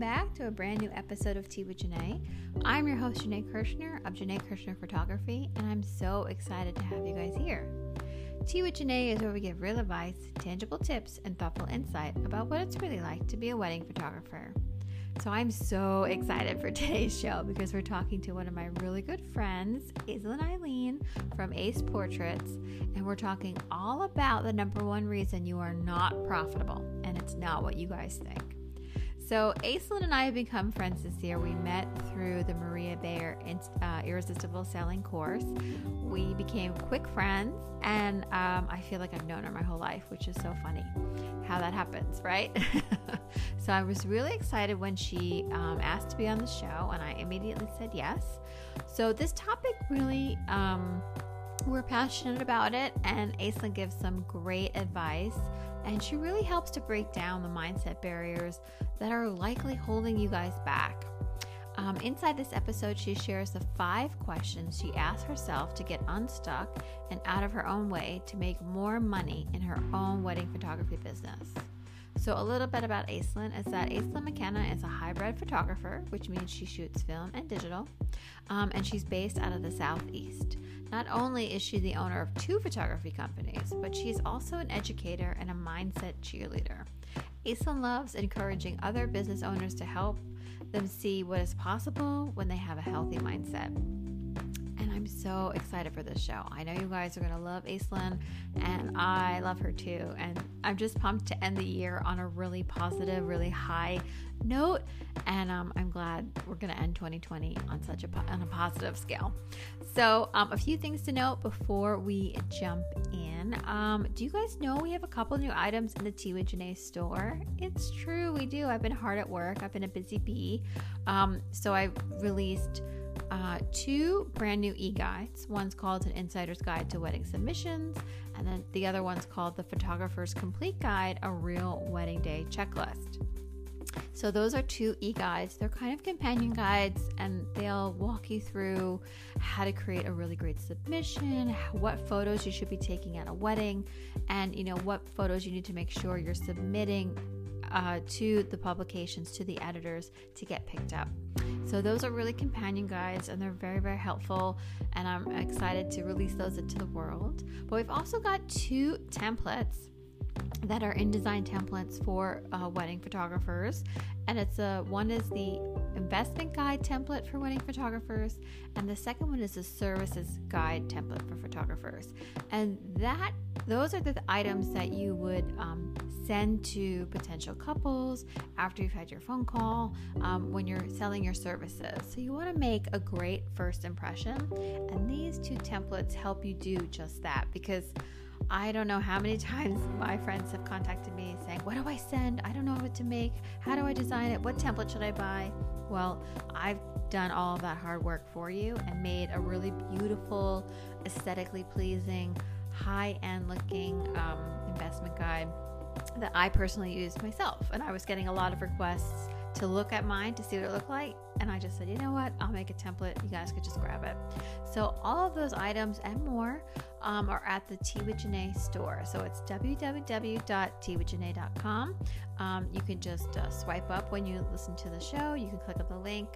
back to a brand new episode of Tea with Janae. I'm your host, Janae Kirshner of Janae Kirshner Photography, and I'm so excited to have you guys here. Tea with Janae is where we give real advice, tangible tips, and thoughtful insight about what it's really like to be a wedding photographer. So I'm so excited for today's show because we're talking to one of my really good friends, Aislinn Eileen from Ace Portraits, and we're talking all about the number one reason you are not profitable, and it's not what you guys think. So, Aislinn and I have become friends this year. We met through the Maria Bayer uh, Irresistible Selling course. We became quick friends, and um, I feel like I've known her my whole life, which is so funny how that happens, right? so, I was really excited when she um, asked to be on the show, and I immediately said yes. So, this topic really. Um, we're passionate about it, and Aislinn gives some great advice and she really helps to break down the mindset barriers that are likely holding you guys back. Um, inside this episode, she shares the five questions she asked herself to get unstuck and out of her own way to make more money in her own wedding photography business. So, a little bit about Aislinn is that Aislinn McKenna is a hybrid photographer, which means she shoots film and digital, um, and she's based out of the Southeast. Not only is she the owner of two photography companies, but she's also an educator and a mindset cheerleader. Aislinn loves encouraging other business owners to help them see what is possible when they have a healthy mindset. I'm so excited for this show. I know you guys are going to love Aislinn, and I love her too. And I'm just pumped to end the year on a really positive, really high note. And um, I'm glad we're going to end 2020 on such a on a positive scale. So, um, a few things to note before we jump in. Um, do you guys know we have a couple new items in the Tea with Janae store? It's true, we do. I've been hard at work. I've been a busy bee. Um, so I released uh, two brand new e guides. One's called An Insider's Guide to Wedding Submissions, and then the other one's called The Photographer's Complete Guide A Real Wedding Day Checklist. So, those are two e guides. They're kind of companion guides and they'll walk you through how to create a really great submission, what photos you should be taking at a wedding, and you know what photos you need to make sure you're submitting uh, to the publications, to the editors to get picked up. So, those are really companion guides and they're very, very helpful. And I'm excited to release those into the world. But we've also got two templates that are InDesign templates for uh, wedding photographers and it's a one is the investment guide template for wedding photographers and the second one is a services guide template for photographers. And that those are the items that you would um, send to potential couples after you've had your phone call um, when you're selling your services. So you want to make a great first impression and these two templates help you do just that because I don't know how many times my friends have contacted me saying, What do I send? I don't know what to make. How do I design it? What template should I buy? Well, I've done all of that hard work for you and made a really beautiful, aesthetically pleasing, high end looking um, investment guide that I personally used myself. And I was getting a lot of requests to look at mine to see what it looked like. And I just said, you know what? I'll make a template. You guys could just grab it. So, all of those items and more um, are at the Tea with Janae store. So, it's www.teawithjanae.com. Um, you can just uh, swipe up when you listen to the show. You can click on the link,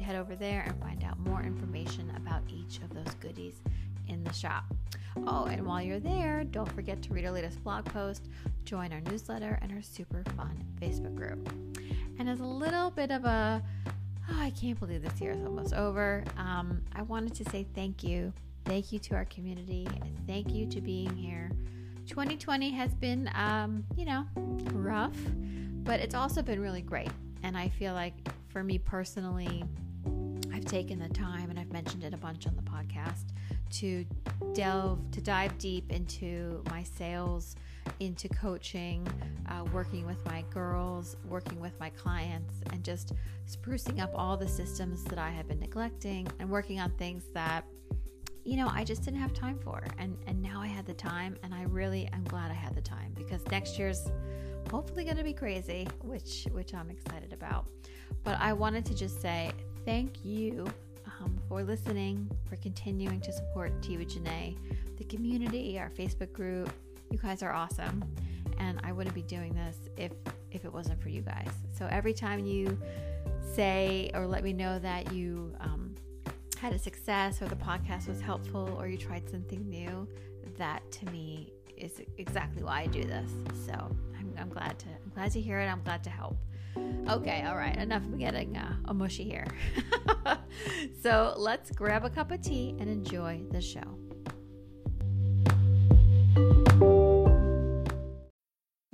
head over there, and find out more information about each of those goodies in the shop. Oh, and while you're there, don't forget to read our latest blog post, join our newsletter, and our super fun Facebook group. And as a little bit of a, oh, I can't believe this year is almost over, um, I wanted to say thank you. Thank you to our community. Thank you to being here. 2020 has been, um, you know, rough, but it's also been really great. And I feel like for me personally, I've taken the time, and I've mentioned it a bunch on the podcast, to delve, to dive deep into my sales into coaching, uh, working with my girls, working with my clients, and just sprucing up all the systems that I had been neglecting and working on things that you know I just didn't have time for. And and now I had the time, and I really am glad I had the time because next year's hopefully going to be crazy, which which I'm excited about. But I wanted to just say thank you um, for listening, for continuing to support with Janae, the community, our Facebook group, you guys are awesome. and I wouldn't be doing this if if it wasn't for you guys. So every time you say or let me know that you um, had a success or the podcast was helpful or you tried something new, that to me is exactly why I do this. So I'm, I'm glad to I'm glad to hear it. I'm glad to help. Okay, all right, enough of getting uh, a mushy here. so let's grab a cup of tea and enjoy the show.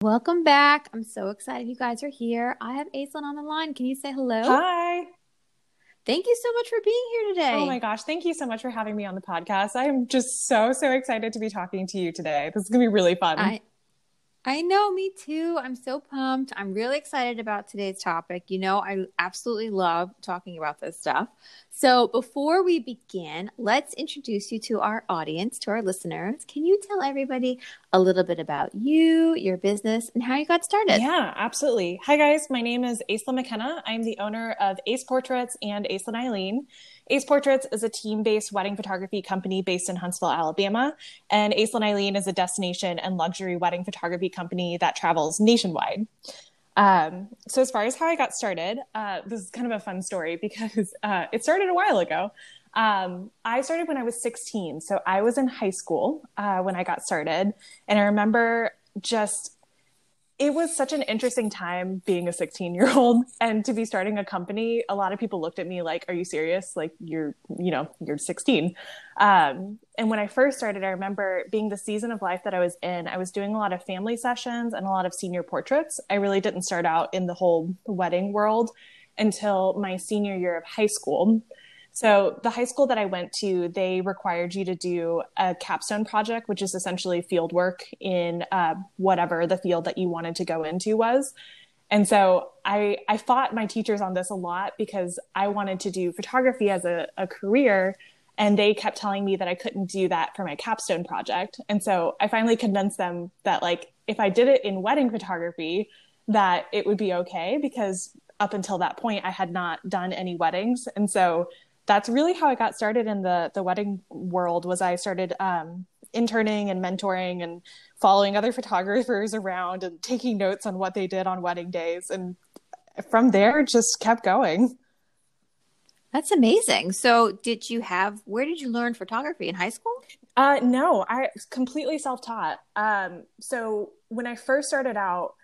Welcome back. I'm so excited you guys are here. I have Aislinn on the line. Can you say hello? Hi. Thank you so much for being here today. Oh my gosh. Thank you so much for having me on the podcast. I'm just so, so excited to be talking to you today. This is going to be really fun. I, I know, me too. I'm so pumped. I'm really excited about today's topic. You know, I absolutely love talking about this stuff. So, before we begin, let's introduce you to our audience, to our listeners. Can you tell everybody a little bit about you, your business, and how you got started? Yeah, absolutely. Hi, guys. My name is Aislinn McKenna. I'm the owner of Ace Portraits and Aislinn Eileen. Ace Portraits is a team based wedding photography company based in Huntsville, Alabama. And Aislinn Eileen is a destination and luxury wedding photography company that travels nationwide. Um, so, as far as how I got started, uh, this is kind of a fun story because uh, it started a while ago. Um, I started when I was 16. So, I was in high school uh, when I got started. And I remember just it was such an interesting time being a 16 year old and to be starting a company a lot of people looked at me like are you serious? Like you're you know you're 16 um, and when i first started i remember being the season of life that i was in i was doing a lot of family sessions and a lot of senior portraits. I really didn't start out in the whole wedding world until my senior year of high school so the high school that I went to, they required you to do a capstone project, which is essentially field work in uh, whatever the field that you wanted to go into was. And so I, I fought my teachers on this a lot because I wanted to do photography as a, a career. And they kept telling me that I couldn't do that for my capstone project. And so I finally convinced them that like, if I did it in wedding photography, that it would be okay because up until that point, I had not done any weddings. And so that's really how I got started in the the wedding world. Was I started um, interning and mentoring and following other photographers around and taking notes on what they did on wedding days, and from there just kept going. That's amazing. So, did you have? Where did you learn photography in high school? Uh, no, I completely self taught. Um, so when I first started out,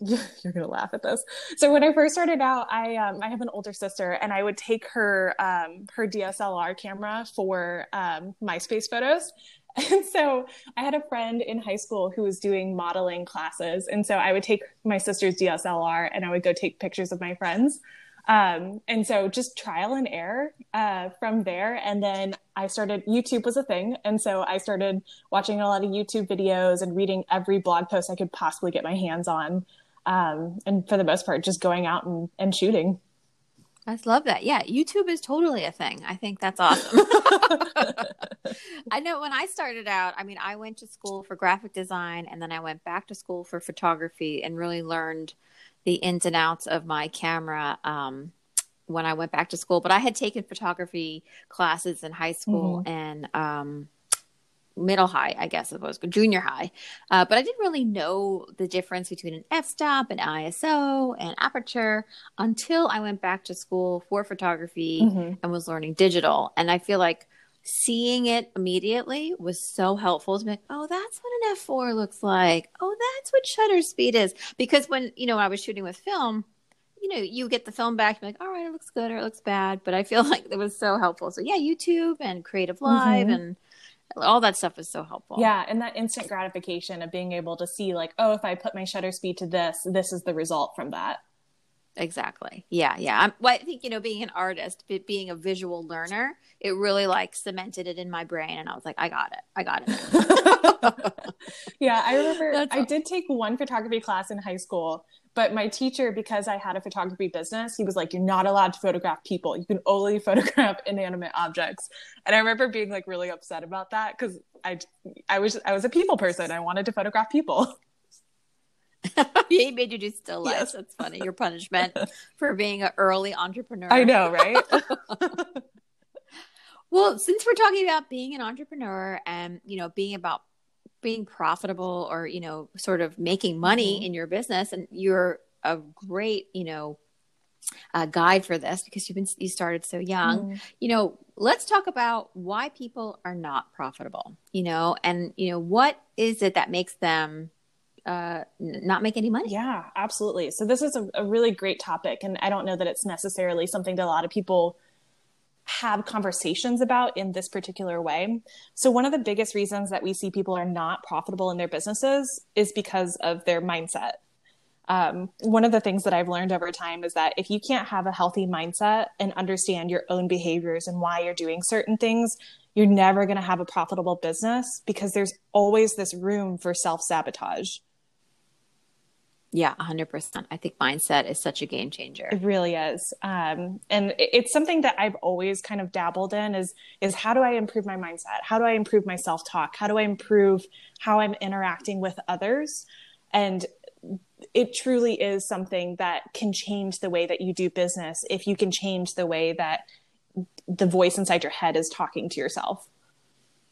you're gonna laugh at this. So when I first started out, I um, I have an older sister, and I would take her um, her DSLR camera for um, MySpace photos. And so I had a friend in high school who was doing modeling classes, and so I would take my sister's DSLR and I would go take pictures of my friends. Um, and so just trial and error uh, from there. And then I started, YouTube was a thing. And so I started watching a lot of YouTube videos and reading every blog post I could possibly get my hands on um, and for the most part, just going out and, and shooting. I love that. Yeah, YouTube is totally a thing. I think that's awesome. I know when I started out, I mean, I went to school for graphic design and then I went back to school for photography and really learned the ins and outs of my camera um, when I went back to school. But I had taken photography classes in high school mm-hmm. and um, middle high, I guess it was junior high. Uh, but I didn't really know the difference between an f-stop, an ISO, and aperture until I went back to school for photography mm-hmm. and was learning digital. And I feel like seeing it immediately was so helpful to be like, oh, that's what an f4 looks like. Oh, that's what shutter speed is. Because when, you know, I was shooting with film, you know, you get the film back, you're like, all right, it looks good or it looks bad. But I feel like it was so helpful. So yeah, YouTube and Creative Live mm-hmm. and all that stuff is so helpful. Yeah and that instant gratification of being able to see like oh if i put my shutter speed to this this is the result from that. Exactly. Yeah yeah. I'm, well, i think you know being an artist being a visual learner it really like cemented it in my brain and i was like i got it. I got it. Yeah, I remember That's I did take one photography class in high school, but my teacher, because I had a photography business, he was like, You're not allowed to photograph people. You can only photograph inanimate objects. And I remember being like really upset about that because I I was I was a people person. I wanted to photograph people. he made you do still life. Yes. That's funny. Your punishment for being an early entrepreneur. I know, right? well, since we're talking about being an entrepreneur and you know being about being profitable or you know sort of making money mm-hmm. in your business, and you're a great you know uh, guide for this because you've been you started so young. Mm-hmm. You know, let's talk about why people are not profitable. You know, and you know what is it that makes them uh, not make any money. Yeah, absolutely. So this is a, a, really great topic, and I don't know that it's necessarily something that a lot of people have conversations about in this particular way. So one of the biggest reasons that we see people are not profitable in their businesses is because of their mindset. Um, one of the things that I've learned over time is that if you can't have a healthy mindset and understand your own behaviors and why you're doing certain things, you're never going to have a profitable business because there's always this room for self sabotage. Yeah, 100%. I think mindset is such a game changer. It really is. Um, and it's something that I've always kind of dabbled in is is how do I improve my mindset? How do I improve my self-talk? How do I improve how I'm interacting with others? And it truly is something that can change the way that you do business if you can change the way that the voice inside your head is talking to yourself.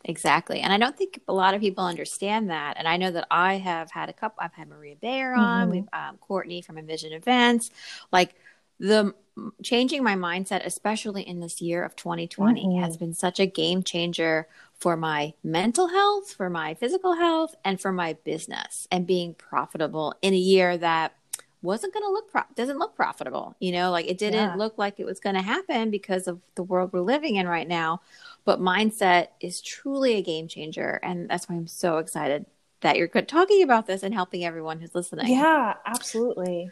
Exactly. And I don't think a lot of people understand that. And I know that I have had a couple, I've had Maria Bayer on, mm-hmm. we've um, Courtney from Envision Events. Like the changing my mindset, especially in this year of 2020, mm-hmm. has been such a game changer for my mental health, for my physical health, and for my business and being profitable in a year that wasn't going to look pro- doesn't look profitable you know like it didn't yeah. look like it was going to happen because of the world we're living in right now but mindset is truly a game changer. And that's why I'm so excited that you're talking about this and helping everyone who's listening. Yeah, absolutely.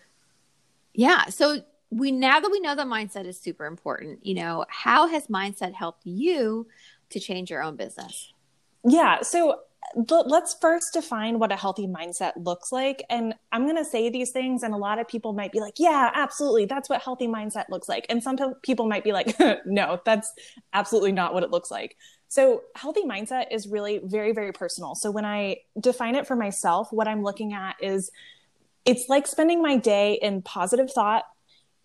Yeah. So we now that we know that mindset is super important, you know, how has mindset helped you to change your own business? Yeah. So let's first define what a healthy mindset looks like. And I'm going to say these things, and a lot of people might be like, yeah, absolutely. That's what healthy mindset looks like. And some people might be like, no, that's absolutely not what it looks like. So, healthy mindset is really very, very personal. So, when I define it for myself, what I'm looking at is it's like spending my day in positive thought,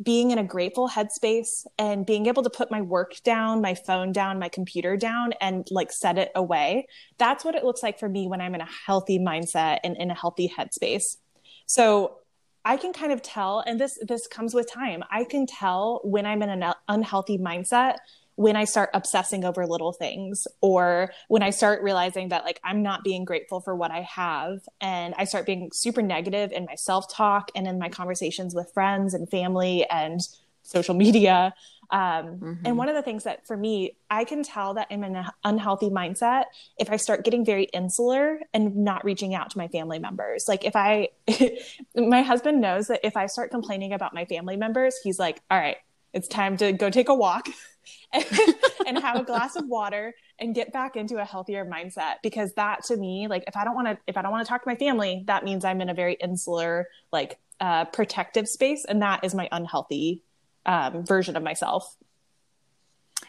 being in a grateful headspace and being able to put my work down, my phone down, my computer down and like set it away. That's what it looks like for me when I'm in a healthy mindset and in a healthy headspace. So I can kind of tell, and this this comes with time. I can tell when I'm in an unhealthy mindset when I start obsessing over little things or when I start realizing that like I'm not being grateful for what I have and I start being super negative in my self-talk and in my conversations with friends and family and social media. Um, mm-hmm. And one of the things that for me, I can tell that I'm in an unhealthy mindset if I start getting very insular and not reaching out to my family members. Like if I, my husband knows that if I start complaining about my family members, he's like, all right, it's time to go take a walk and, and have a glass of water and get back into a healthier mindset because that to me like if i don't want to if i don't want to talk to my family that means i'm in a very insular like uh, protective space and that is my unhealthy um, version of myself.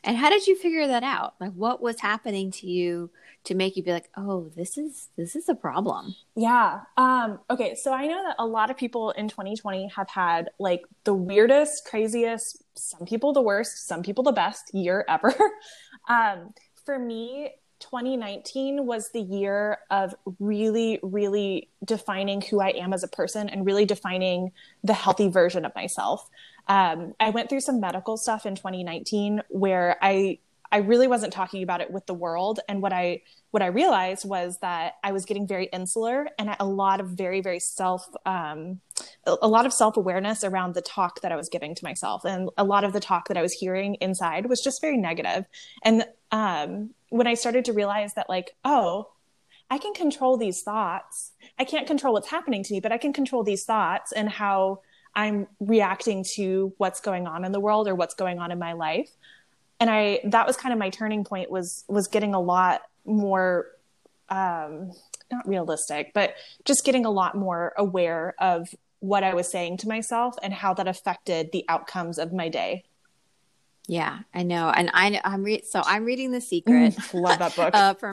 And how did you figure that out? Like what was happening to you to make you be like, oh, this is this is a problem? Yeah. Um, okay. So I know that a lot of people in 2020 have had like the weirdest, craziest, some people the worst, some people the best year ever. um, for me, 2019 was the year of really, really defining who I am as a person and really defining the healthy version of myself. Um, I went through some medical stuff in 2019 where I I really wasn't talking about it with the world. And what I what I realized was that I was getting very insular and a lot of very very self um, a lot of self awareness around the talk that I was giving to myself, and a lot of the talk that I was hearing inside was just very negative. And um, when I started to realize that, like, oh, I can control these thoughts. I can't control what's happening to me, but I can control these thoughts and how I'm reacting to what's going on in the world or what's going on in my life and I that was kind of my turning point was was getting a lot more um, not realistic, but just getting a lot more aware of what I was saying to myself and how that affected the outcomes of my day. Yeah, I know, and I I'm re- so I'm reading The Secret. Mm, love that book uh, from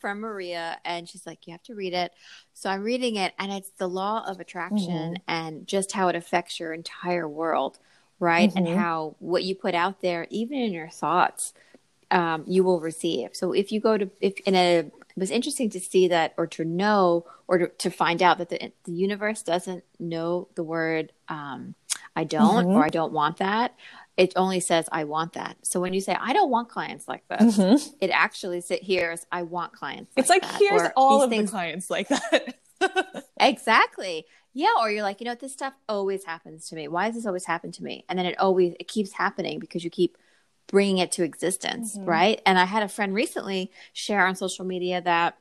from Maria, and she's like, you have to read it. So I'm reading it, and it's the law of attraction mm-hmm. and just how it affects your entire world, right? Mm-hmm. And how what you put out there, even in your thoughts, um, you will receive. So if you go to if in a it was interesting to see that or to know or to, to find out that the, the universe doesn't know the word um, I don't mm-hmm. or I don't want that it only says I want that. So when you say I don't want clients like this, mm-hmm. it actually sit here's I want clients. Like it's like that. here's all of things... the clients like that. exactly. Yeah, or you're like, you know, this stuff always happens to me. Why does this always happen to me? And then it always it keeps happening because you keep bringing it to existence, mm-hmm. right? And I had a friend recently share on social media that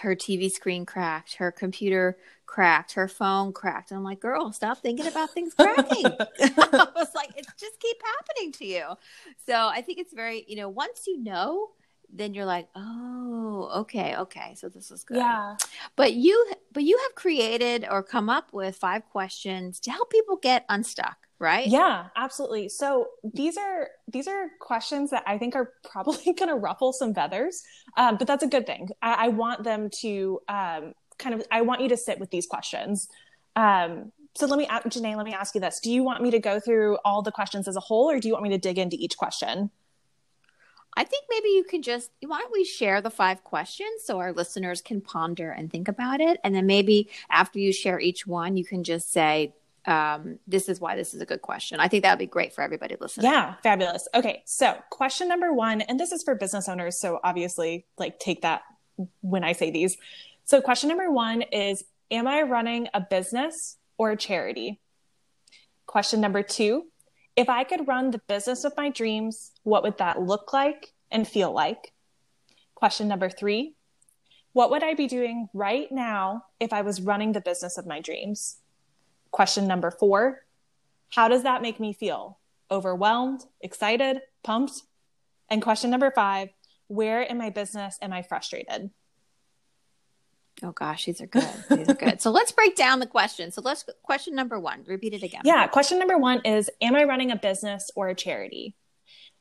her TV screen cracked, her computer cracked, her phone cracked. And I'm like, girl, stop thinking about things cracking. I was like, it just keep happening to you. So I think it's very, you know, once you know, then you're like, oh, okay, okay, so this is good. Yeah. But you, but you have created or come up with five questions to help people get unstuck right yeah absolutely so these are these are questions that i think are probably going to ruffle some feathers um, but that's a good thing I, I want them to um, kind of I want you to sit with these questions. Um, so let me, Janae, let me ask you this: Do you want me to go through all the questions as a whole, or do you want me to dig into each question? I think maybe you can just why don't we share the five questions so our listeners can ponder and think about it, and then maybe after you share each one, you can just say, um, "This is why this is a good question." I think that would be great for everybody listening. Yeah, fabulous. Okay, so question number one, and this is for business owners, so obviously, like, take that when I say these. So, question number one is Am I running a business or a charity? Question number two If I could run the business of my dreams, what would that look like and feel like? Question number three What would I be doing right now if I was running the business of my dreams? Question number four How does that make me feel? Overwhelmed, excited, pumped? And question number five Where in my business am I frustrated? Oh gosh, these are good. These are good. so let's break down the question. So let's question number one. Repeat it again. Yeah, question number one is: Am I running a business or a charity?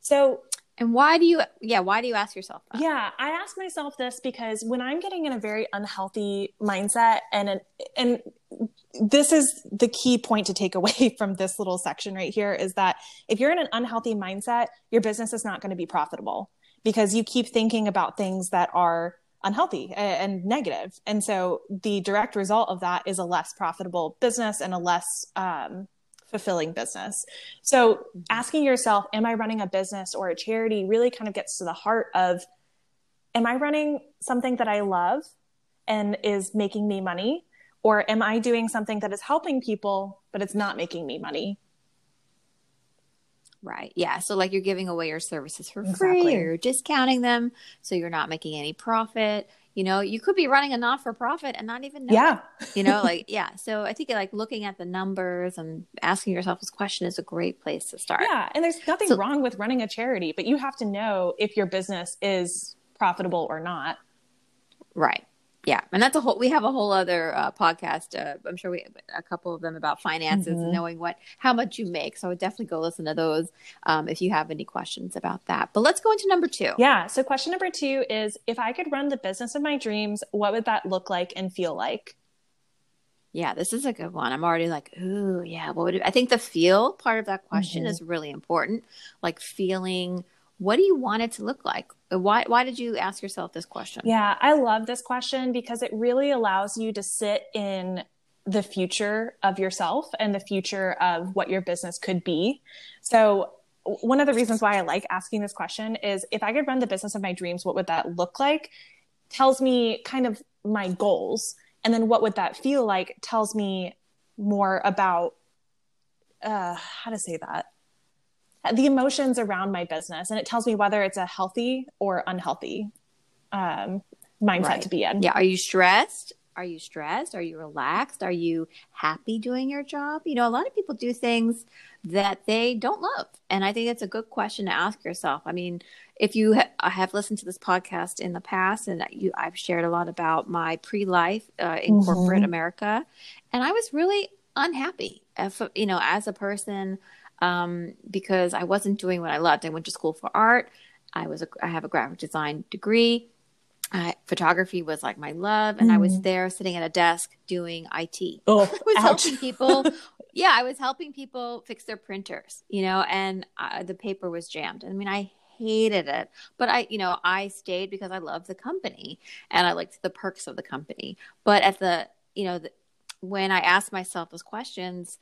So, and why do you? Yeah, why do you ask yourself that? Yeah, I ask myself this because when I'm getting in a very unhealthy mindset, and an, and this is the key point to take away from this little section right here is that if you're in an unhealthy mindset, your business is not going to be profitable because you keep thinking about things that are unhealthy and negative. And so the direct result of that is a less profitable business and a less um, fulfilling business. So mm-hmm. asking yourself, am I running a business or a charity really kind of gets to the heart of, am I running something that I love and is making me money? Or am I doing something that is helping people, but it's not making me money? Right. Yeah. So like you're giving away your services for exactly. free or you're discounting them so you're not making any profit. You know, you could be running a not for profit and not even know. Yeah. you know, like yeah. So I think like looking at the numbers and asking yourself this question is a great place to start. Yeah. And there's nothing so, wrong with running a charity, but you have to know if your business is profitable or not. Right yeah and that's a whole we have a whole other uh, podcast uh, i'm sure we a couple of them about finances mm-hmm. and knowing what how much you make so i would definitely go listen to those um, if you have any questions about that but let's go into number two yeah so question number two is if i could run the business of my dreams what would that look like and feel like yeah, this is a good one. I'm already like, ooh, yeah. What would it, I think the feel part of that question mm-hmm. is really important. Like feeling what do you want it to look like? Why, why did you ask yourself this question? Yeah, I love this question because it really allows you to sit in the future of yourself and the future of what your business could be. So, one of the reasons why I like asking this question is if I could run the business of my dreams, what would that look like? Tells me kind of my goals. And then what would that feel like tells me more about uh, how to say that the emotions around my business and it tells me whether it's a healthy or unhealthy um, mindset right. to be in. Yeah. Are you stressed? are you stressed? Are you relaxed? Are you happy doing your job? You know, a lot of people do things that they don't love. And I think it's a good question to ask yourself. I mean, if you ha- have listened to this podcast in the past, and you, I've shared a lot about my pre life uh, in mm-hmm. corporate America, and I was really unhappy, if, you know, as a person um, because I wasn't doing what I loved. I went to school for art. I was a, I have a graphic design degree. Uh, photography was like my love, and mm. I was mm. there sitting at a desk doing IT. Oh, I was ouch. helping people. yeah, I was helping people fix their printers, you know, and uh, the paper was jammed. I mean, I hated it, but I, you know, I stayed because I loved the company and I liked the perks of the company. But at the, you know, the, when I asked myself those questions,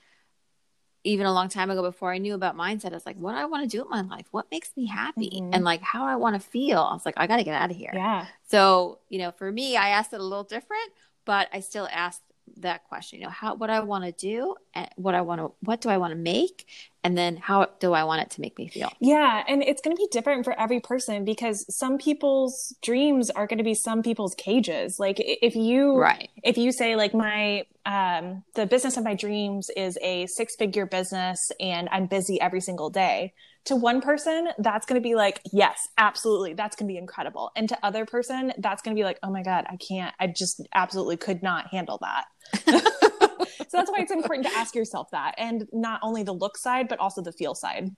even a long time ago before I knew about mindset, it's like, what do I want to do with my life? What makes me happy? Mm-hmm. And like how I want to feel. I was like, I got to get out of here. Yeah. So, you know, for me, I asked it a little different, but I still asked that question, you know, how, what I want to do and what I want to, what do I want to make? And then how do I want it to make me feel? Yeah. And it's going to be different for every person because some people's dreams are going to be some people's cages. Like if you, right. if you say like my, um, the business of my dreams is a six figure business and I'm busy every single day. To one person, that's going to be like, yes, absolutely. That's going to be incredible. And to other person, that's going to be like, oh my God, I can't, I just absolutely could not handle that. so that's why it's important to ask yourself that. And not only the look side, but also the feel side.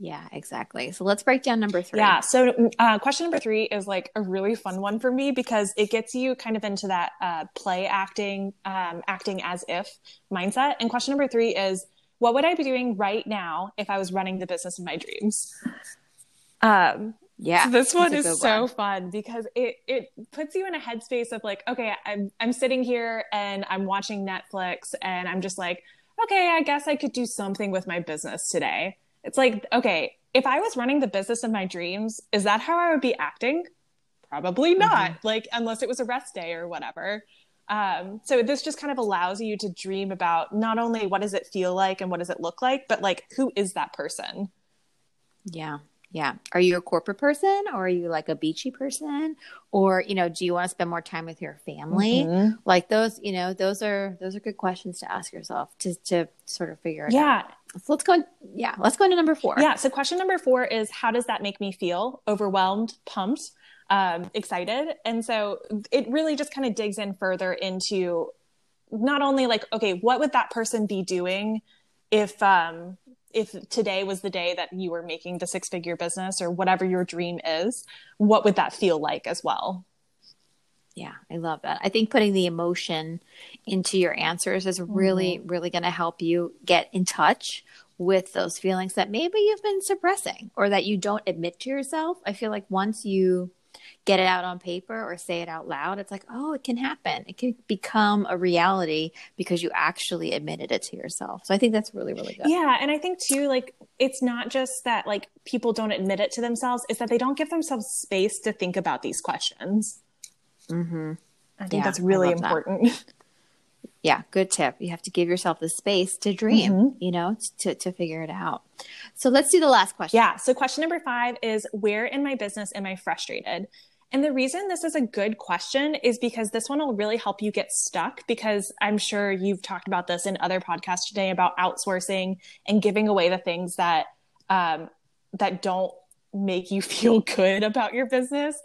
Yeah, exactly. So let's break down number three. Yeah. So uh, question number three is like a really fun one for me because it gets you kind of into that uh, play acting, um, acting as if mindset. And question number three is, what would I be doing right now if I was running the business of my dreams? Um, yeah. So this one is so one. fun because it it puts you in a headspace of like, okay, I'm I'm sitting here and I'm watching Netflix and I'm just like, okay, I guess I could do something with my business today. It's like, okay, if I was running the business of my dreams, is that how I would be acting? Probably not. Mm-hmm. Like unless it was a rest day or whatever. Um, so this just kind of allows you to dream about not only what does it feel like and what does it look like, but like who is that person? Yeah. Yeah. Are you a corporate person or are you like a beachy person? Or, you know, do you want to spend more time with your family? Mm-hmm. Like those, you know, those are those are good questions to ask yourself to to sort of figure it yeah. out. Yeah. So let's go yeah, let's go into number four. Yeah. So question number four is how does that make me feel? Overwhelmed, pumped, um, excited. And so it really just kind of digs in further into not only like, okay, what would that person be doing if um if today was the day that you were making the six figure business or whatever your dream is, what would that feel like as well? Yeah, I love that. I think putting the emotion into your answers is really, mm-hmm. really going to help you get in touch with those feelings that maybe you've been suppressing or that you don't admit to yourself. I feel like once you get it out on paper or say it out loud, it's like, oh, it can happen. It can become a reality because you actually admitted it to yourself. So I think that's really, really good. Yeah. And I think too, like, it's not just that like people don't admit it to themselves, it's that they don't give themselves space to think about these questions. Mm-hmm. I think yeah, that's really important. That. yeah, good tip. You have to give yourself the space to dream, mm-hmm. you know, to, to figure it out. So let's do the last question. Yeah. So question number five is where in my business am I frustrated? And the reason this is a good question is because this one will really help you get stuck because I'm sure you've talked about this in other podcasts today about outsourcing and giving away the things that um, that don't make you feel good about your business.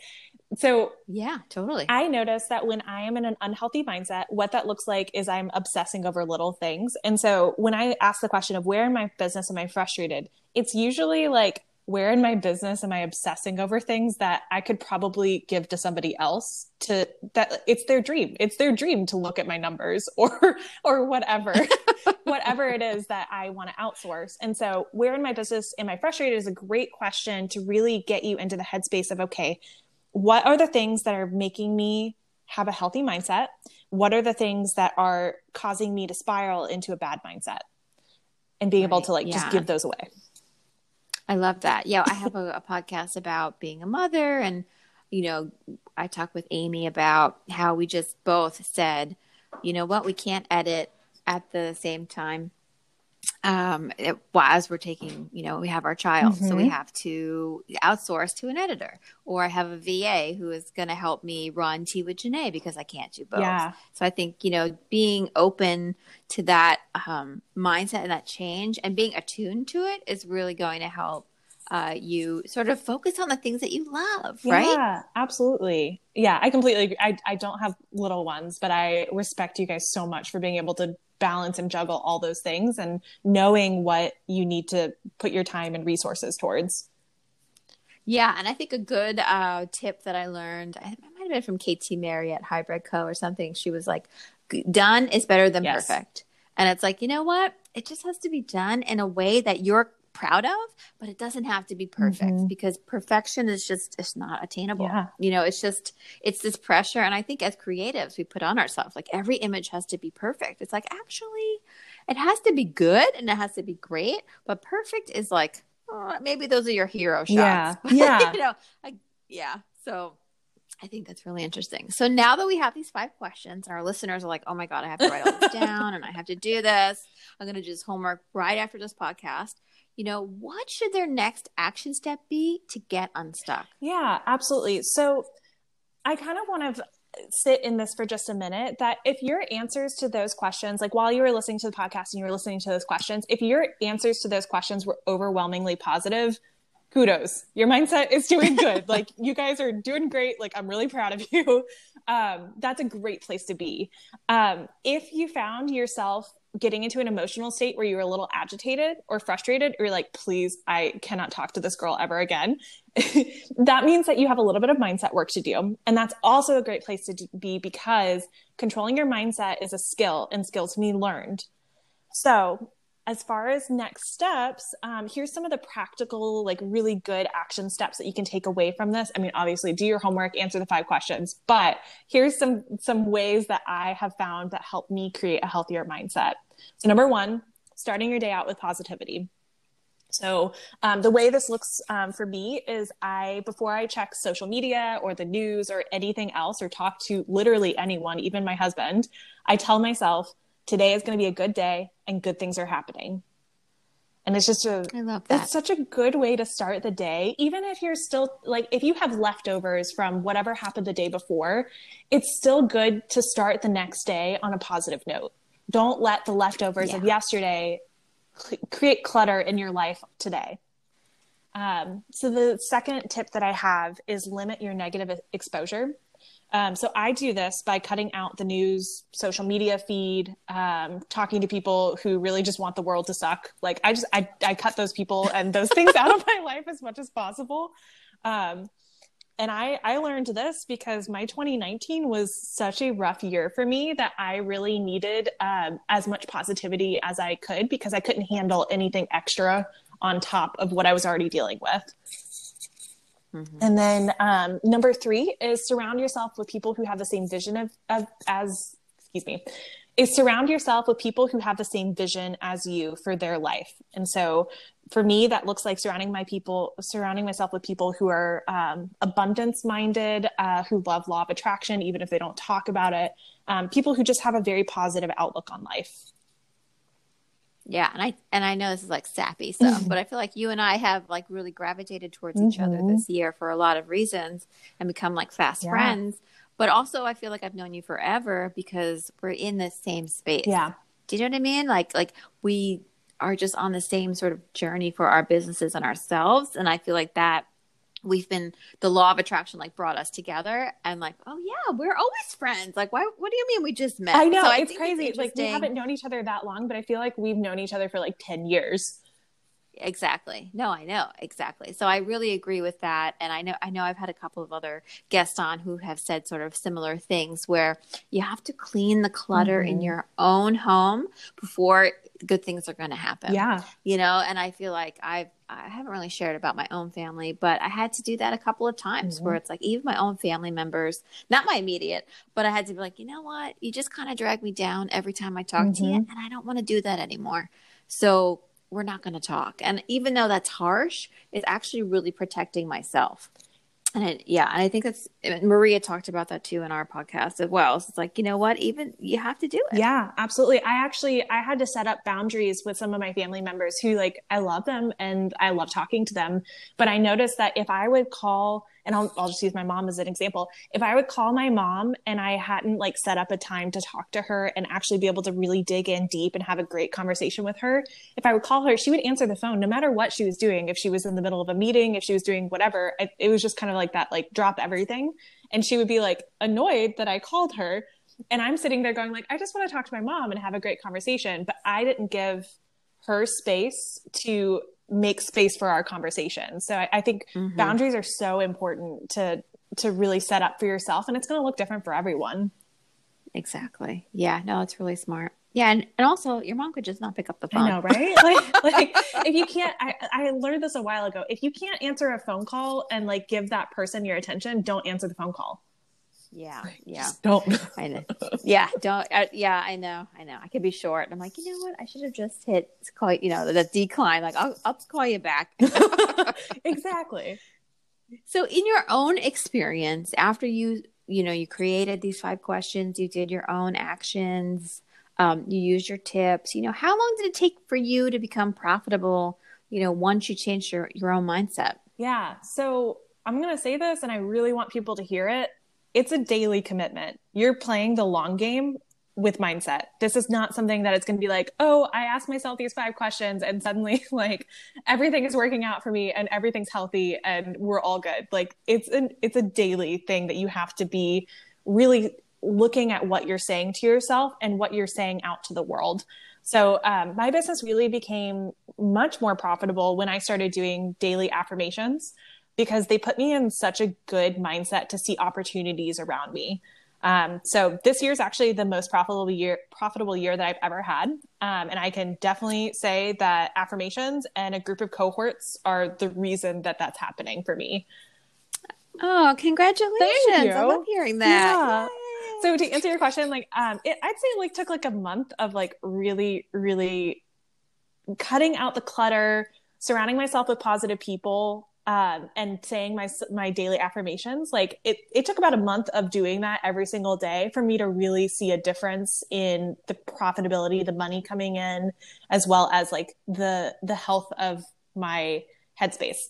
So, yeah, totally. I notice that when I am in an unhealthy mindset, what that looks like is I'm obsessing over little things. And so, when I ask the question of where in my business am I frustrated, it's usually like where in my business am I obsessing over things that I could probably give to somebody else to that it's their dream. It's their dream to look at my numbers or or whatever. whatever it is that I want to outsource. And so where in my business am I frustrated is a great question to really get you into the headspace of okay, what are the things that are making me have a healthy mindset? What are the things that are causing me to spiral into a bad mindset? And being right. able to like yeah. just give those away. I love that. Yeah, I have a, a podcast about being a mother, and you know, I talked with Amy about how we just both said, you know what, we can't edit at the same time um, it, well, as we're taking, you know, we have our child, Mm-hmm. so we have to outsource to an editor, or I have a VA who is going to help me run Tea with Janae because I can't do both. Yeah. So I think you know, being open to that um, mindset and that change, and being attuned to it, is really going to help uh, you sort of focus on the things that you love, right? Yeah, absolutely. Yeah, I completely agree. I, I don't have little ones, but I respect you guys so much for being able to balance and juggle all those things and knowing what you need to put your time and resources towards. Yeah, and I think a good uh, tip that I learned, I might have been from KT Merry at Hybrid Co. or something. She was like, "Done is better than Yes. perfect," and it's like, you know what? It just has to be done in a way that you're proud of, but it doesn't have to be perfect Mhm. because perfection is just it's not attainable. Yeah. You know, it's just it's this pressure, and I think as creatives, we put on ourselves like every image has to be perfect. It's like actually, it has to be good and it has to be great, but perfect is like oh, maybe those are your hero shots. Yeah. Yeah. you know, like yeah. So I think that's really interesting. So now that we have these five questions, and our listeners are like, "Oh my god, I have to write all this down, and I have to do this. I'm going to do this homework right after this podcast." You know, what should their next action step be to get unstuck? Yeah, absolutely. So I kind of want to sit in this for just a minute that if your answers to those questions, like while you were listening to the podcast and you were listening to those questions, if your answers to those questions were overwhelmingly positive, kudos. Your mindset is doing good. like you guys are doing great. Like I'm really proud of you. Um, that's a great place to be. Um, if you found yourself getting into an emotional state where you were a little agitated or frustrated, or you're like, please, I cannot talk to this girl ever again, that means that you have a little bit of mindset work to do. And that's also a great place to be because controlling your mindset is a skill and skill to be learned. So, as far as next steps, um, here's some of the practical, like really good action steps that you can take away from this. I mean, obviously, do your homework, answer the five questions, but here's some some ways that I have found that help me create a healthier mindset. So, number one, starting your day out with positivity. So um, the way this looks um, for me is I before I check social media or the news or anything else or talk to literally anyone, even my husband, I tell myself today is going to be a good day and good things are happening. And it's just a I love that. it's such a good way to start the day, even if you're still like if you have leftovers from whatever happened the day before, it's still good to start the next day on a positive note. Don't let the leftovers of yesterday cl- create clutter in your life today. Um, so the second tip that I have is limit your negative exposure. Um, so I do this by cutting out the news, social media feed, um, talking to people who really just want the world to suck. Like I just I I cut those people and those things out of my life as much as possible. Um, and I I learned this because my 2019 was such a rough year for me that I really needed um, as much positivity as I could because I couldn't handle anything extra on top of what I was already dealing with. Mhm. And then um, number three is surround yourself with people who have the same vision of, of as excuse me is surround yourself with people who have the same vision as you for their life. And so for me, that looks like surrounding my people, surrounding myself with people who are um, abundance minded, uh, who love law of attraction, even if they don't talk about it. Um, people who just have a very positive outlook on life. Yeah, and I and I know this is like sappy stuff, but I feel like you and I have like really gravitated towards each other Mhm. this year for a lot of reasons and become like fast Yeah. friends. But also, I feel like I've known you forever because we're in the same space. Yeah. Do you know what I mean? Like like we are just on the same sort of journey for our businesses and ourselves, and I feel like that we've been the law of attraction like brought us together and like oh yeah we're always friends like why what do you mean we just met I know So it's think crazy. like we haven't known each other that long, but I feel like we've known each other for like 10 years. Exactly. No, I know exactly. So I really agree with that, and I know I know I've had a couple of other guests on who have said sort of similar things where you have to clean the clutter in Mhm. your own home before good things are going to happen. Yeah. you know. And I feel like I've I haven't really shared about my own family, but I had to do that a couple of times Mhm. where it's like even my own family members, not my immediate, but I had to be like, you know what, you just kind of drag me down every time I talk to you, Mhm. and I don't want to do that anymore. So we're not going to talk. And even though that's harsh, it's actually really protecting myself. And it, yeah, and I think that's Maria talked about that too in our podcast as well. So it's like, you know what, even you have to do it. Yeah, absolutely. I actually I had to set up boundaries with some of my family members who like I love them and I love talking to them, but I noticed that if I would call and I'll, I'll just use my mom as an example. If I would call my mom and I hadn't like set up a time to talk to her and actually be able to really dig in deep and have a great conversation with her, if I would call her, she would answer the phone no matter what she was doing. If she was in the middle of a meeting, if she was doing whatever, it, it was just kind of like that, like drop everything. And she would be like annoyed that I called her. And I'm sitting there going like, I just want to talk to my mom and have a great conversation. But I didn't give her space to make space for our conversation. So I, I think mm-hmm. boundaries are so important to to really set up for yourself, and it's going to look different for everyone. Exactly. Yeah. No, it's really smart. Yeah, and, and also your mom could just not pick up the phone. I know, right? like, like if you can't, I, I learned this a while ago. If you can't answer a phone call and like give that person your attention, don't answer the phone call. Yeah, yeah. Don't. I know. Yeah, don't. Uh, yeah, I know. I know. I could be short. I'm like, you know what? I should have just hit call. You know, the decline. Like, I'll, I'll call you back. exactly. So, in your own experience, after you, you know, you created these five questions, you did your own actions, um, you used your tips. You know, how long did it take for you to become profitable? You know, once you changed your your own mindset. Yeah. So I'm going to say this, and I really want people to hear it it's a daily commitment. You're playing the long game with mindset. This is not something that it's going to be like, oh, I asked myself these five questions and suddenly like everything is working out for me and everything's healthy and we're all good. Like it's an it's a daily thing that you have to be really looking at what you're saying to yourself and what you're saying out to the world. So um, my business really became much more profitable when I started doing daily affirmations because they put me in such a good mindset to see opportunities around me. Um, so this year is actually the most profitable year profitable year that I've ever had, um, and I can definitely say that affirmations and a group of cohorts are the reason that that's happening for me. Oh, congratulations! I love hearing that. Yeah. So to answer your question, like um, it, I'd say it like took like a month of like really, really cutting out the clutter, surrounding myself with positive people, um, and saying my my daily affirmations like it it took about a month of doing that every single day for me to really see a difference in the profitability the money coming in as well as like the the health of my headspace.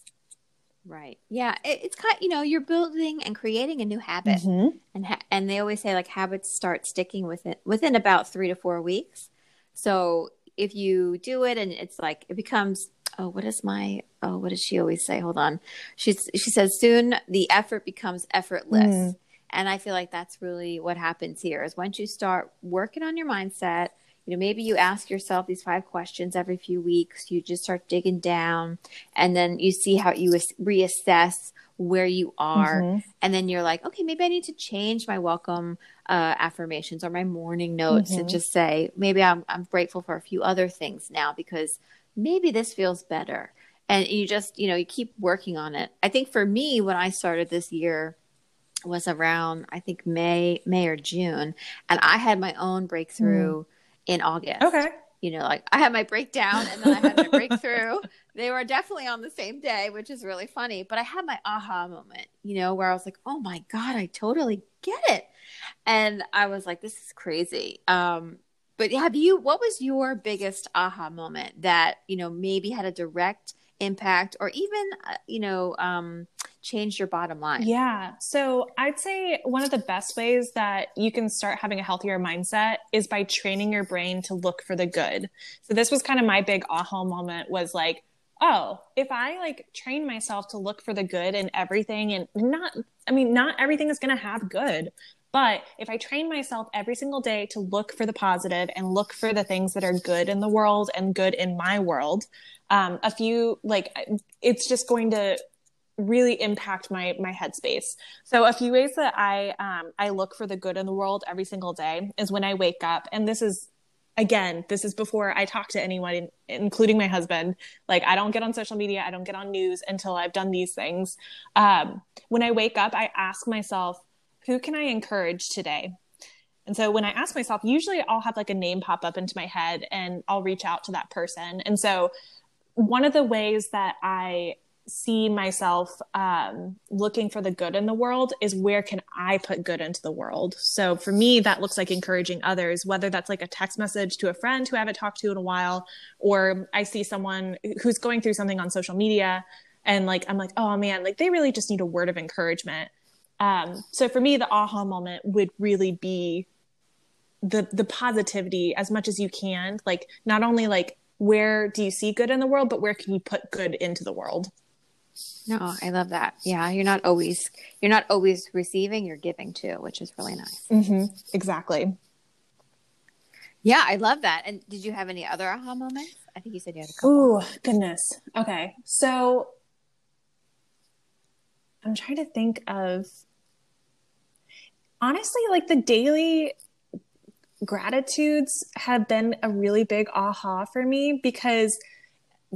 Right. Yeah it, it's kind you know you're building and creating a new habit. Mm-hmm. and ha- and they always say like habits start sticking within within about three to four weeks. So if you do it and it's like it becomes oh, what is my oh, what does she always say? Hold on. She's she says soon the effort becomes effortless. Mm. And I feel like that's really what happens here is once you start working on your mindset, you know, maybe you ask yourself these five questions every few weeks, you just start digging down and then you see how you reassess where you are mm-hmm. and then you're like okay maybe i need to change my welcome uh, affirmations or my morning notes mm-hmm. and just say maybe I'm, I'm grateful for a few other things now because maybe this feels better. And you just, you know, you keep working on it. I think for me, when I started this year, was around I think May, May or June, and I had my own breakthrough mm. in August. Okay. You know, like I had my breakdown and then I had my breakthrough. They were definitely on the same day, which is really funny. But I had my aha moment, you know, where I was like, "Oh my god, I totally get it," and I was like, "This is crazy." Um, but have you what was your biggest aha moment that you know maybe had a direct impact or even uh, you know um changed your bottom line? Yeah. So i'd say one of the best ways that you can start having a healthier mindset is by training your brain to look for the good. So this was kind of my big aha moment was like oh if i like train myself to look for the good in everything and not i mean not everything is going to have good but if I train myself every single day to look for the positive and look for the things that are good in the world and good in my world, um, a few like it's just going to really impact my my headspace. So a few ways that I um, I look for the good in the world every single day is when I wake up, and this is again this is before I talk to anyone, including my husband. Like I don't get on social media, I don't get on news until I've done these things. Um, when I wake up, I ask myself who can I encourage today? And so when I ask myself, usually I'll have like a name pop up into my head and I'll reach out to that person. And so one of the ways that I see myself um, looking for the good in the world is where can I put good into the world? So for me, that looks like encouraging others, whether that's like a text message to a friend who I haven't talked to in a while, or I see someone who's going through something on social media and like, I'm like, oh man, like they really just need a word of encouragement. Um, so for me, the aha moment would really be the the positivity as much as you can. Like not only like where do you see good in the world, but where can you put good into the world? No, I love that. Yeah, you're not always you're not always receiving, you're giving too, which is really nice. Mm-hmm. Exactly. Yeah, I love that. And did you have any other aha moments? I think you said you had a couple. Ooh, goodness. Okay, so I'm trying to think of honestly, like the daily gratitudes have been a really big aha for me because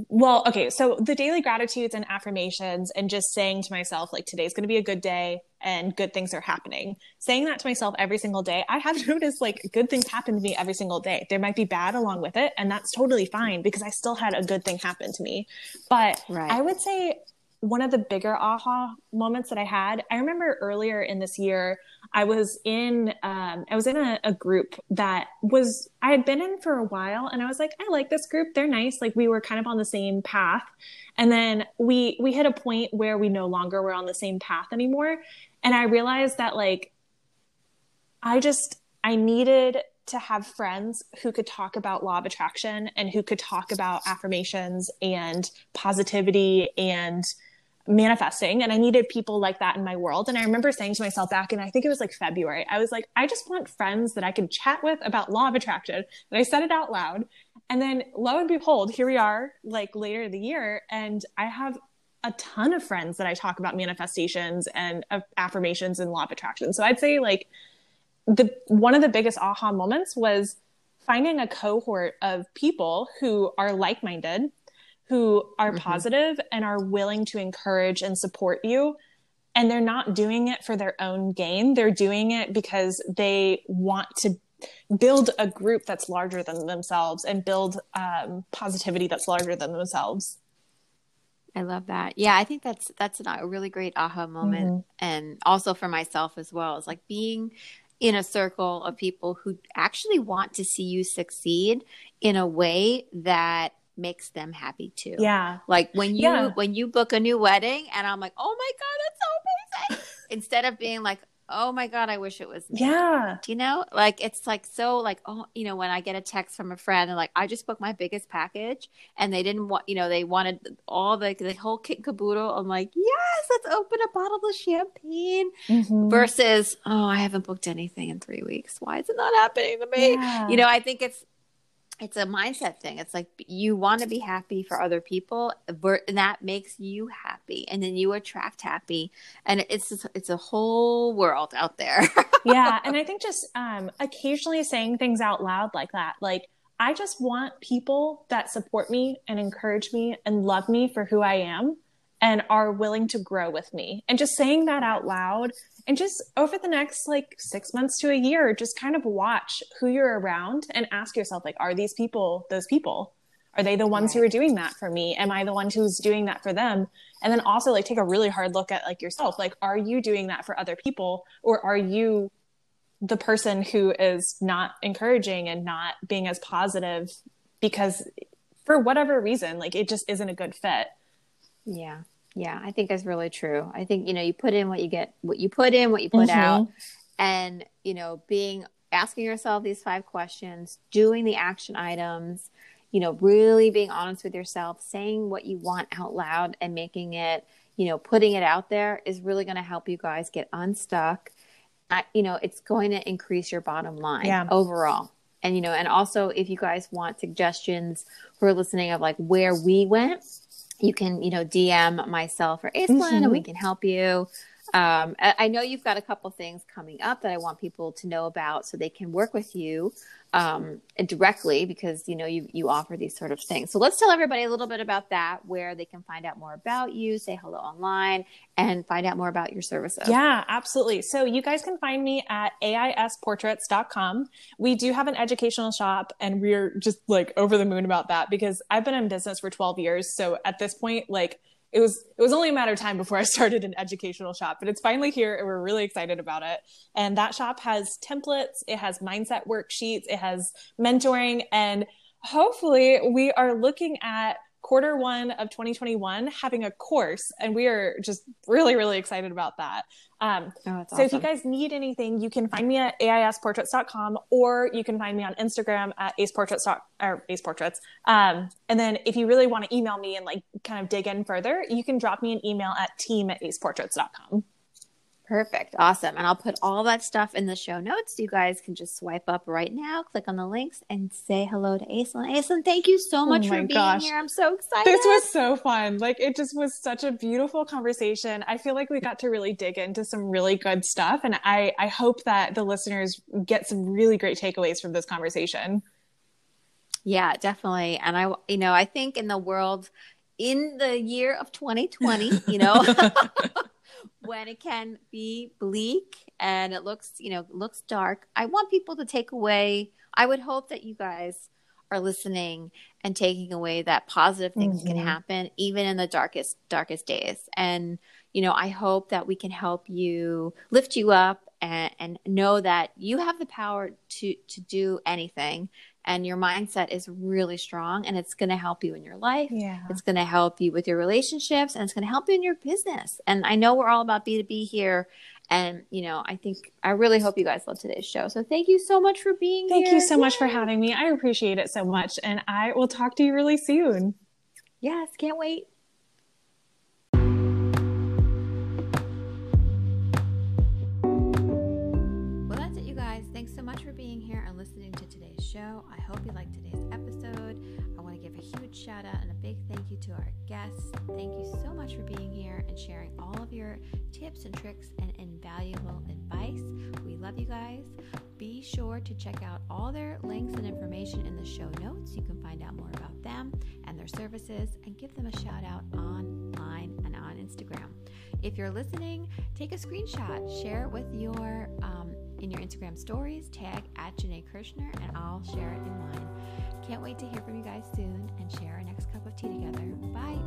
well, okay, so the daily gratitudes and affirmations and just saying to myself, like, today's going to be a good day and good things are happening. Saying that to myself every single day, I have noticed like good things happen to me every single day. There might be bad along with it, and that's totally fine because I still had a good thing happen to me. But right. I would say one of the bigger aha moments that I had, I remember earlier in this year, I was in um, I was in a, a, group that was I had been in for a while, and I was like, I like this group. They're nice. Like we were kind of on the same path, and then we we hit a point where we no longer were on the same path anymore, and I realized that like I just I needed to have friends who could talk about law of attraction and who could talk about affirmations and positivity and manifesting and I needed people like that in my world. And I remember saying to myself back in, I think it was like February, I was like, I just want friends that I can chat with about law of attraction. And I said it out loud. And then lo and behold, here we are like later in the year. And I have a ton of friends that I talk about manifestations and affirmations and law of attraction. So I'd say like the, one of the biggest aha moments was finding a cohort of people who are like-minded who are mm-hmm. positive and are willing to encourage and support you. And they're not doing it for their own gain. They're doing it because they want to build a group that's larger than themselves and build um, positivity that's larger than themselves. I love that. Yeah, I think that's that's a really great aha moment, mm-hmm. and also for myself as well. Is like being in a circle of people who actually want to see you succeed in a way that makes them happy too. Yeah. Like when you yeah. when you book a new wedding and I'm like, "Oh my god, that's so amazing." Instead of being like, "Oh my god, I wish it was me." Yeah. Do you know? Like it's like so like, oh, you know, when I get a text from a friend and like, "I just booked my biggest package and they didn't want, you know, they wanted all the the whole kit and caboodle." I'm like, "Yes, let's open a bottle of champagne." Mm-hmm. Versus, "Oh, I haven't booked anything in 3 weeks. Why is it not happening to me?" Yeah. You know, I think it's it's a mindset thing. It's like you want to be happy for other people, and that makes you happy, and then you attract happy, and it's just, it's a whole world out there. yeah, and I think just um, occasionally saying things out loud like that, like I just want people that support me and encourage me and love me for who I am, and are willing to grow with me, and just saying that out loud and just over the next like six months to a year just kind of watch who you're around and ask yourself like are these people those people? Are they the ones right. who are doing that for me? Am i the one who's doing that for them? And then also like take a really hard look at like yourself. Like are you doing that for other people? Or are you the person who is not encouraging and not being as positive because for whatever reason like it just isn't a good fit yeah yeah, I think that's really true. I think, you know, you put in what you get, what you put in, what you put mm-hmm. out. And, you know, being, asking yourself these five questions, doing the action items, you know, really being honest with yourself, saying what you want out loud and making it, you know, putting it out there is really going to help you guys get unstuck. I, you know, it's going to increase your bottom line yeah. overall. And, you know, and also if you guys want suggestions are listening of like where we went, you can, you know, DM myself or Aislinn mm-hmm. and we mm-hmm. can help you. Um, I know you've got a couple things coming up that I want people to know about so they can work with you um, directly because you know you you offer these sort of things. So let's tell everybody a little bit about that, where they can find out more about you, say hello online, and find out more about your services. Yeah, absolutely. So you guys can find me at aisportraits.com. We do have an educational shop, and we're just like over the moon about that because I've been in business for 12 years. So at this point, like it was it was only a matter of time before I started an educational shop, but it's finally here and we're really excited about it. And that shop has templates, it has mindset worksheets, it has mentoring, and hopefully we are looking at quarter one of 2021 having a course and we are just really really excited about that. Um, oh, so awesome. if you guys need anything you can find me at aisportraits.com or you can find me on instagram at aceportraits or aceportraits um, and then if you really want to email me and like kind of dig in further you can drop me an email at team at aceportraits.com Perfect. Awesome. And I'll put all that stuff in the show notes. You guys can just swipe up right now, click on the links, and say hello to Aislinn. Aislinn, thank you so oh much oh for being gosh. here. I'm so excited. This was so fun. Like, it just was such a beautiful conversation. I feel like we got to really dig into some really good stuff. And I, I hope that the listeners get some really great takeaways from this conversation. Yeah, definitely. And I, you know, I think in the world, in the year of 2020, you know, when it can be bleak and it looks, you know, looks dark, I want people to take away. I would hope that you guys are listening and taking away that positive things mm-hmm. can happen even in the darkest darkest days. And you know, I hope that we can help you lift you up and, and know that you have the power to to do anything and your mindset is really strong and it's going to help you in your life. Yeah. It's going to help you with your relationships and it's going to help you in your business. And I know we're all about B2B here. And, you know, I think, I really hope you guys love today's show. So thank you so much for being thank here. Thank you so Yay. much for having me. I appreciate it so much. And I will talk to you really soon. Yes, can't wait. Show. I hope you liked today's episode. I want to give a huge shout out and a big thank you to our guests. Thank you so much for being here and sharing all of your tips and tricks and invaluable advice. We love you guys. Be sure to check out all their links and information in the show notes. You can find out more about them and their services and give them a shout out online and on Instagram. If you're listening, take a screenshot, share it with your um, in your Instagram stories, tag at Janae Kirshner, and I'll share it in mine. Can't wait to hear from you guys soon and share our next cup of tea together. Bye.